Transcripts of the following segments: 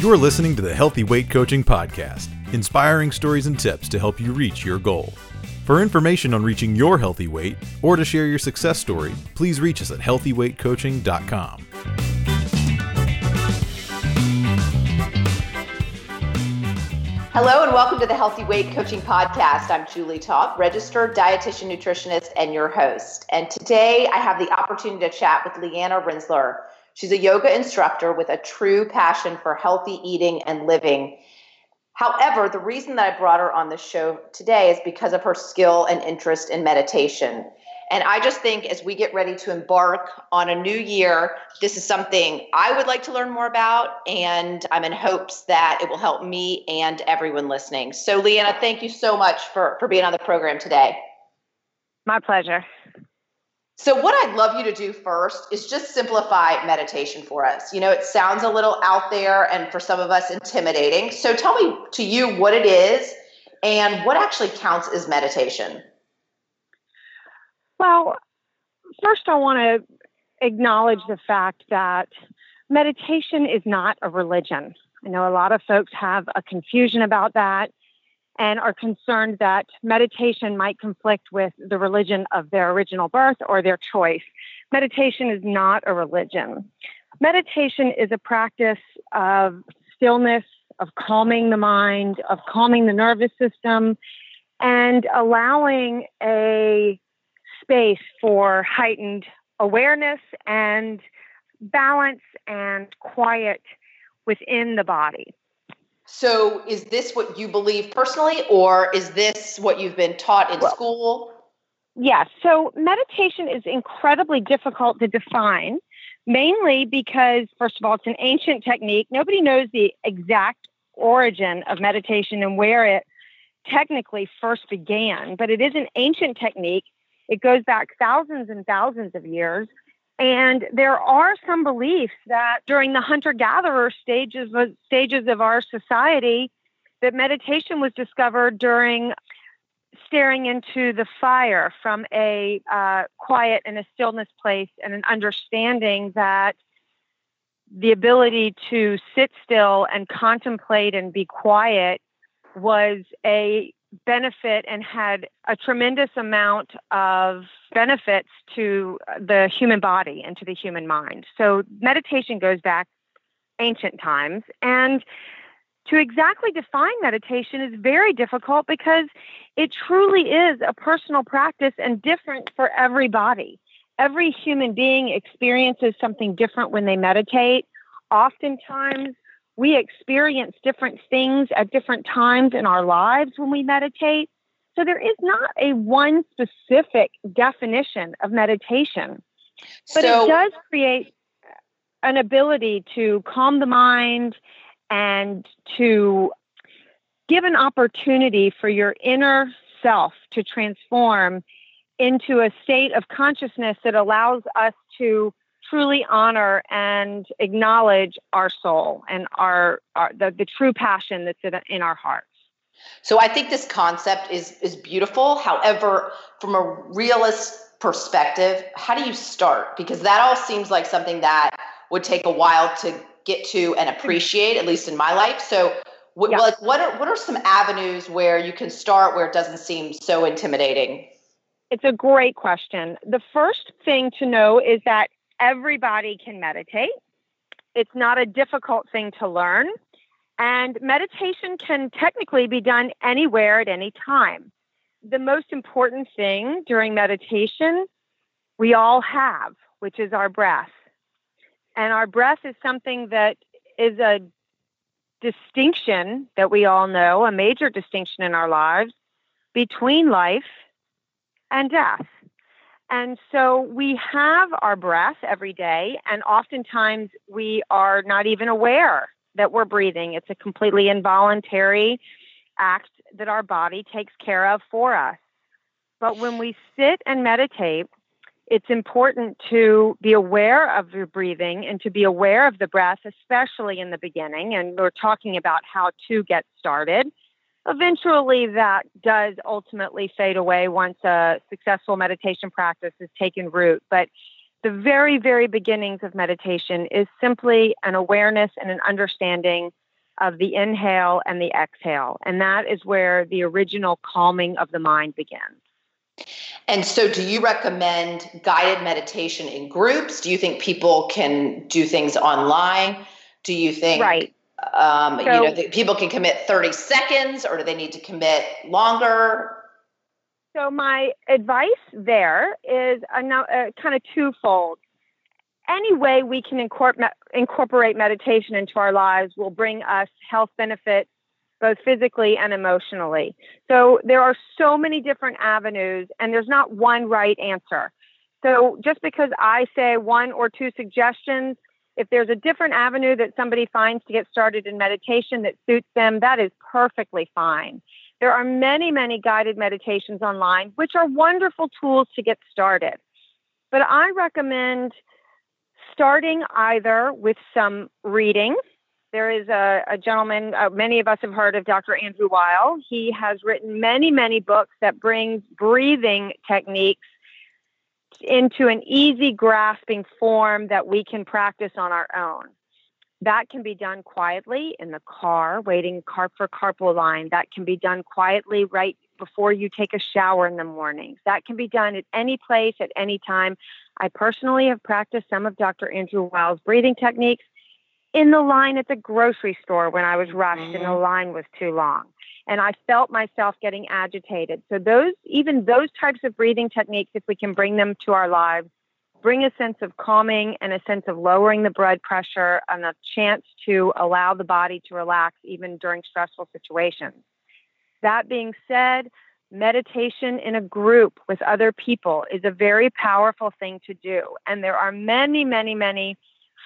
You're listening to the Healthy Weight Coaching Podcast, inspiring stories and tips to help you reach your goal. For information on reaching your healthy weight or to share your success story, please reach us at healthyweightcoaching.com. Hello and welcome to the Healthy Weight Coaching Podcast. I'm Julie Talk, registered dietitian nutritionist and your host. And today I have the opportunity to chat with Leanna Rinzler. She's a yoga instructor with a true passion for healthy eating and living. However, the reason that I brought her on the show today is because of her skill and interest in meditation. And I just think as we get ready to embark on a new year, this is something I would like to learn more about. And I'm in hopes that it will help me and everyone listening. So, Leanna, thank you so much for, for being on the program today. My pleasure. So, what I'd love you to do first is just simplify meditation for us. You know, it sounds a little out there and for some of us intimidating. So, tell me to you what it is and what actually counts as meditation. Well, first, I want to acknowledge the fact that meditation is not a religion. I know a lot of folks have a confusion about that and are concerned that meditation might conflict with the religion of their original birth or their choice. Meditation is not a religion. Meditation is a practice of stillness, of calming the mind, of calming the nervous system, and allowing a space for heightened awareness and balance and quiet within the body. So, is this what you believe personally, or is this what you've been taught in well, school? Yes. So, meditation is incredibly difficult to define, mainly because, first of all, it's an ancient technique. Nobody knows the exact origin of meditation and where it technically first began, but it is an ancient technique. It goes back thousands and thousands of years. And there are some beliefs that during the hunter gatherer stages stages of our society, that meditation was discovered during staring into the fire from a uh, quiet and a stillness place and an understanding that the ability to sit still and contemplate and be quiet was a benefit and had a tremendous amount of benefits to the human body and to the human mind. So, meditation goes back ancient times. And to exactly define meditation is very difficult because it truly is a personal practice and different for everybody. Every human being experiences something different when they meditate. Oftentimes, we experience different things at different times in our lives when we meditate. So there is not a one specific definition of meditation, but so, it does create an ability to calm the mind and to give an opportunity for your inner self to transform into a state of consciousness that allows us to truly honor and acknowledge our soul and our, our the, the true passion that's in, our hearts. So I think this concept is is beautiful. However, from a realist perspective, how do you start? Because that all seems like something that would take a while to get to and appreciate, at least in my life. So what, yeah. like what are what are some avenues where you can start where it doesn't seem so intimidating? It's a great question. The first thing to know is that everybody can meditate. It's not a difficult thing to learn. And meditation can technically be done anywhere at any time. The most important thing during meditation, we all have, which is our breath. And our breath is something that is a distinction that we all know, a major distinction in our lives between life and death. And so we have our breath every day, and oftentimes we are not even aware that we're breathing. It's a completely involuntary act that our body takes care of for us. But when we sit and meditate, it's important to be aware of your breathing and to be aware of the breath, especially in the beginning. And we're talking about how to get started eventually that does ultimately fade away once a successful meditation practice has taken root. But the very, very beginnings of meditation is simply an awareness and an understanding of the inhale and the exhale. And that is where the original calming of the mind begins. And so, do you recommend guided meditation in groups? Do you think people can do things online? Do you think right. Um, so, you know, people can commit 30 seconds or do they need to commit longer? So my advice there is a, a kind of twofold. Any way we can incorporate, incorporate meditation into our lives will bring us health benefits, both physically and emotionally. So there are so many different avenues, and there's not one right answer. So just because I say one or two suggestions, if there's a different avenue that somebody finds to get started in meditation that suits them, that is perfectly fine. There are many, many guided meditations online, which are wonderful tools to get started. But I recommend starting either with some reading. There is a, a gentleman, uh, many of us have heard of Dr. Andrew Weil. He has written many, many books that bring breathing techniques into an easy grasping form that we can practice on our own. That can be done quietly in the car, waiting car for carpool line. That can be done quietly right before you take a shower in the mornings. That can be done at any place, at any time. I personally have practiced some of Dr. Andrew Weil's breathing techniques in the line at the grocery store when I was rushed mm-hmm. and the mm-hmm. line was too long. And I felt myself getting agitated. So those, even those types of breathing techniques, if we can bring them to our lives, bring a sense of calming and a sense of lowering the blood pressure and a chance to allow the body to relax even during stressful situations. That being said, meditation in a group with other people is a very powerful thing to do. And there are many, many, many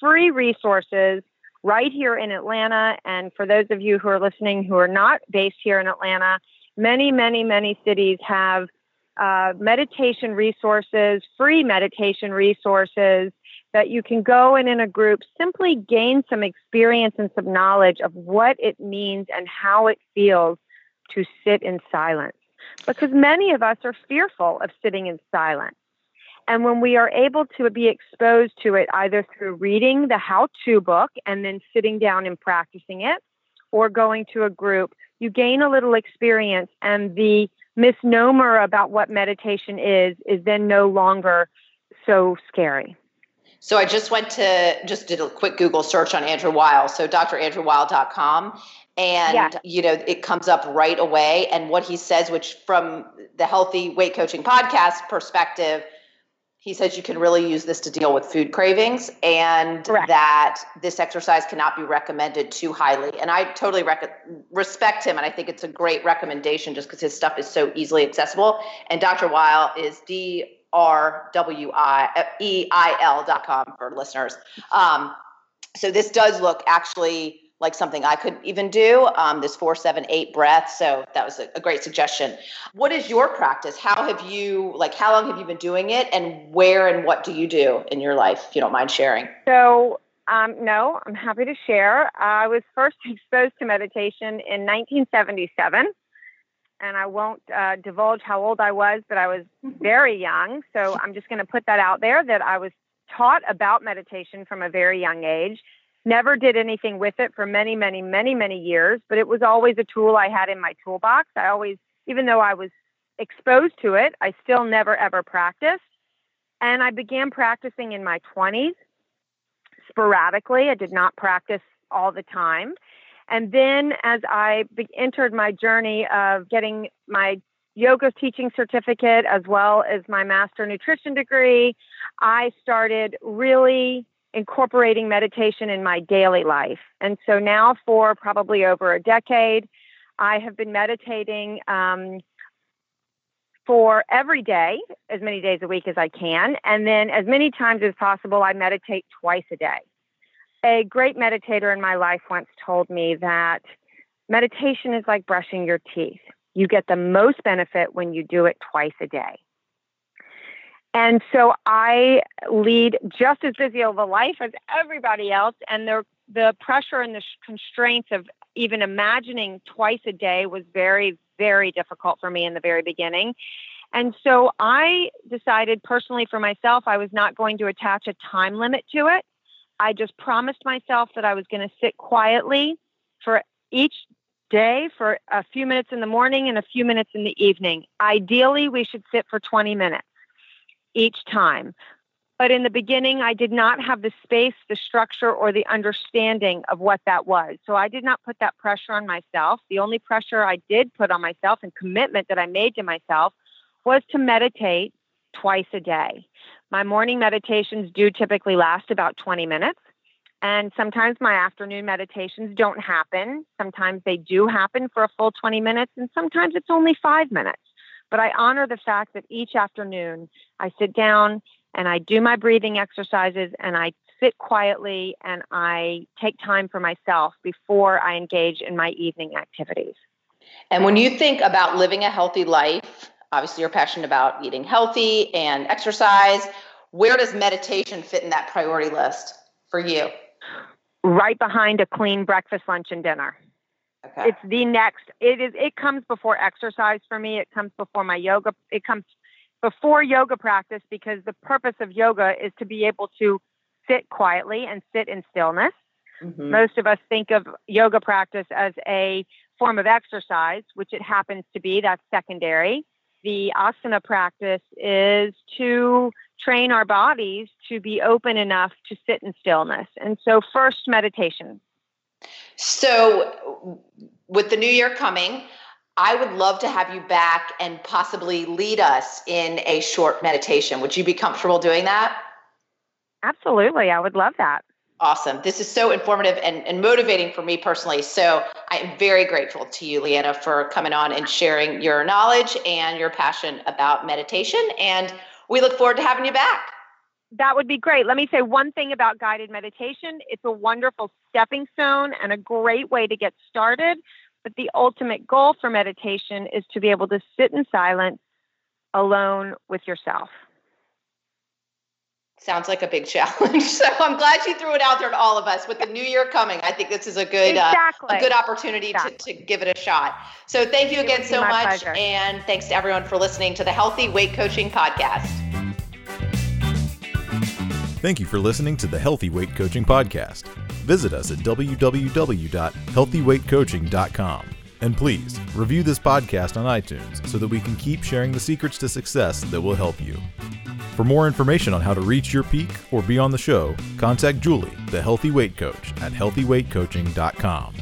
free resources right here in Atlanta. And for those of you who are listening who are not based here in Atlanta, many, many, many cities have uh, meditation resources, free meditation resources that you can go and in a group simply gain some experience and some knowledge of what it means and how it feels to sit in silence. Because many of us are fearful of sitting in silence. And when we are able to be exposed to it either through reading the how to book and then sitting down and practicing it, or going to a group, you gain a little experience and the misnomer about what meditation is is then no longer so scary. So I just went to just did a quick Google search on Andrew Weil, so drandrewweil.com and yeah. you know it comes up right away and what he says which from the healthy weight coaching podcast perspective he says you can really use this to deal with food cravings and Correct. that this exercise cannot be recommended too highly. And I totally rec- respect him and I think it's a great recommendation just because his stuff is so easily accessible. And Dr. Weil is D R W I E I L dot com for listeners. Um, so this does look actually like something I could even do. Um, this four, seven, eight breath. So that was a, a, great suggestion. What is your practice? How have you, like, how long have you been doing it and where and what do you do in your life, if you don't mind sharing? So, um, no, I'm happy to share. I was first exposed to meditation in 1977. And I won't uh, divulge how old I was, but I was very young. So I'm just going to put that out there that I was taught about meditation from a very young age Never did anything with it for many, many, many, many years, but it was always a tool I had in my toolbox. I always, even though I was exposed to it, I still never ever practiced. And I began practicing in my 20s sporadically. I did not practice all the time. And then as I be- entered my journey of getting my yoga teaching certificate as well as my master nutrition degree, I started really incorporating meditation in my daily life. And so now, for probably over a decade, I have been meditating um, for every day, as many days a week as I can. And then, as many times as possible, I meditate twice a day. A great meditator in my life once told me that meditation is like brushing your teeth. You get the most benefit when you do it twice a day. And so I lead just as busy of a life as everybody else. And the, the pressure and the constraints of even imagining twice a day was very, very difficult for me in the very beginning. And so I decided personally for myself, I was not going to attach a time limit to it. I just promised myself that I was going to sit quietly for each day for a few minutes in the morning and a few minutes in the evening. Ideally, we should sit for 20 minutes each time. But in the beginning, I did not have the space, the structure, or the understanding of what that was. So I did not put that pressure on myself. The only pressure I did put on myself and commitment that I made to myself was to meditate twice a day. My morning meditations do typically last about 20 minutes. And sometimes my afternoon meditations don't happen. Sometimes they do happen for a full 20 minutes, and sometimes it's only five minutes. But I honor the fact that each afternoon I sit down and I do my breathing exercises and I sit quietly and I take time for myself before I engage in my evening activities. And when you think about living a healthy life, obviously you're passionate about eating healthy and exercise. Where does meditation fit in that priority list for you? Right behind a clean breakfast, lunch, and dinner. Okay. It's the next. It is. It comes before exercise for me. It comes before my yoga. It comes before yoga practice because the purpose of yoga is to be able to sit quietly and sit in stillness. Mm-hmm. Most of us think of yoga practice as a form of exercise, which it happens to be. That's secondary. The asana practice is to train our bodies to be open enough to sit in stillness. And so, first, meditation. So, with the new year coming, I would love to have you back and possibly lead us in a short meditation. Would you be comfortable doing that? Absolutely. I would love that. Awesome. This is so informative and, and motivating for me personally. So I am very grateful to you, Leanna, for coming on and sharing your knowledge and your passion about meditation. And we look forward to having you back. That would be great. Let me say one thing about guided meditation it's a wonderful stepping stone and a great way to get started. But the ultimate goal for meditation is to be able to sit in silence alone with yourself. Sounds like a big challenge. So I'm glad you threw it out there to all of us. With the new year coming, I think this is a good exactly. uh, a good opportunity exactly. to, to give it a shot. So thank you again so much, pleasure. and thanks to everyone for listening to the Healthy Weight Coaching Podcast. Thank you for listening to the Healthy Weight Coaching Podcast. Visit us at www.healthyweightcoaching.com. And please review this podcast on iTunes so that we can keep sharing the secrets to success that will help you. For more information on how to reach your peak or be on the show, contact Julie, the Healthy Weight Coach, at healthyweightcoaching.com.